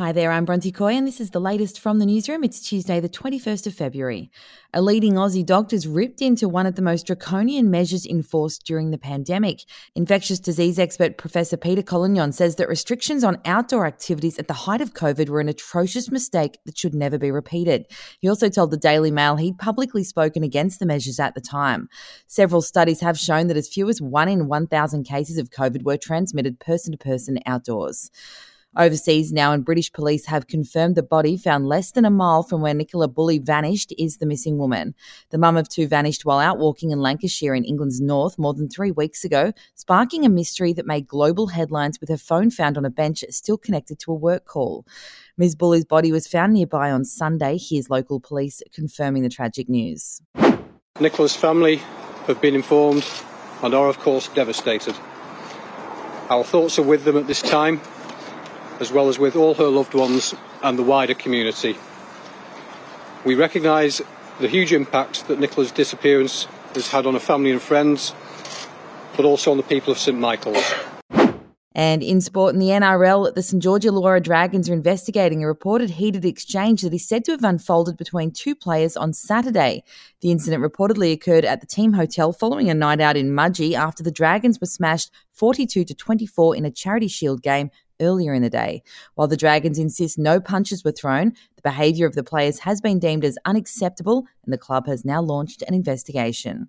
Hi there, I'm Bronte Coy, and this is the latest from the newsroom. It's Tuesday, the 21st of February. A leading Aussie doctor's ripped into one of the most draconian measures enforced during the pandemic. Infectious disease expert Professor Peter Collignon says that restrictions on outdoor activities at the height of COVID were an atrocious mistake that should never be repeated. He also told the Daily Mail he'd publicly spoken against the measures at the time. Several studies have shown that as few as 1 in 1,000 cases of COVID were transmitted person to person outdoors. Overseas now, and British police have confirmed the body found less than a mile from where Nicola Bulley vanished is the missing woman. The mum of two vanished while out walking in Lancashire in England's north more than three weeks ago, sparking a mystery that made global headlines with her phone found on a bench still connected to a work call. Ms. Bulley's body was found nearby on Sunday. Here's local police confirming the tragic news. Nicola's family have been informed and are, of course, devastated. Our thoughts are with them at this time as well as with all her loved ones and the wider community. We recognise the huge impact that Nicola's disappearance has had on her family and friends, but also on the people of St Michael's. And in sport in the NRL, the St George Illawarra Dragons are investigating a reported heated exchange that is said to have unfolded between two players on Saturday. The incident reportedly occurred at the team hotel following a night out in Mudgee after the Dragons were smashed 42 to 24 in a charity shield game earlier in the day. While the Dragons insist no punches were thrown, the behaviour of the players has been deemed as unacceptable, and the club has now launched an investigation.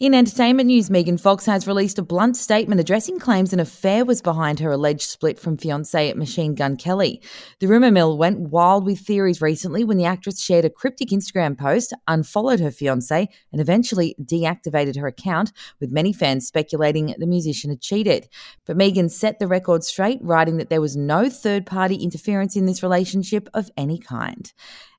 In entertainment news, Megan Fox has released a blunt statement addressing claims an affair was behind her alleged split from fiance Machine Gun Kelly. The rumour mill went wild with theories recently when the actress shared a cryptic Instagram post, unfollowed her fiance, and eventually deactivated her account, with many fans speculating the musician had cheated. But Megan set the record straight, writing that there was no third party interference in this relationship of any kind.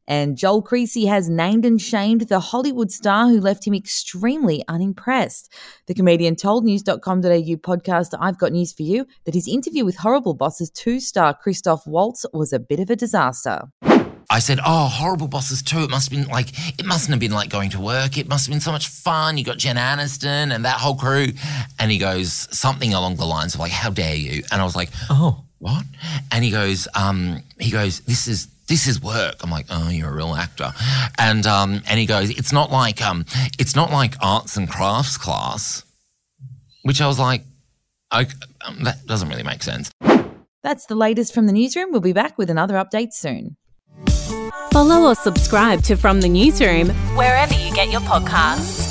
And Joel Creasey has named and shamed the Hollywood star who left him extremely unimpressed. The comedian told news.com.au podcast I've Got News for You that his interview with Horrible Bosses 2 star Christoph Waltz was a bit of a disaster. I said, "Oh, horrible bosses too. It must have been like it mustn't have been like going to work. It must have been so much fun. You got Jen Aniston and that whole crew." And he goes something along the lines of like, "How dare you?" And I was like, "Oh, what?" And he goes, um, he goes, "This is." This is work. I'm like, oh, you're a real actor, and um, and he goes, it's not like um, it's not like arts and crafts class, which I was like, okay, um, that doesn't really make sense. That's the latest from the newsroom. We'll be back with another update soon. Follow or subscribe to From the Newsroom wherever you get your podcasts.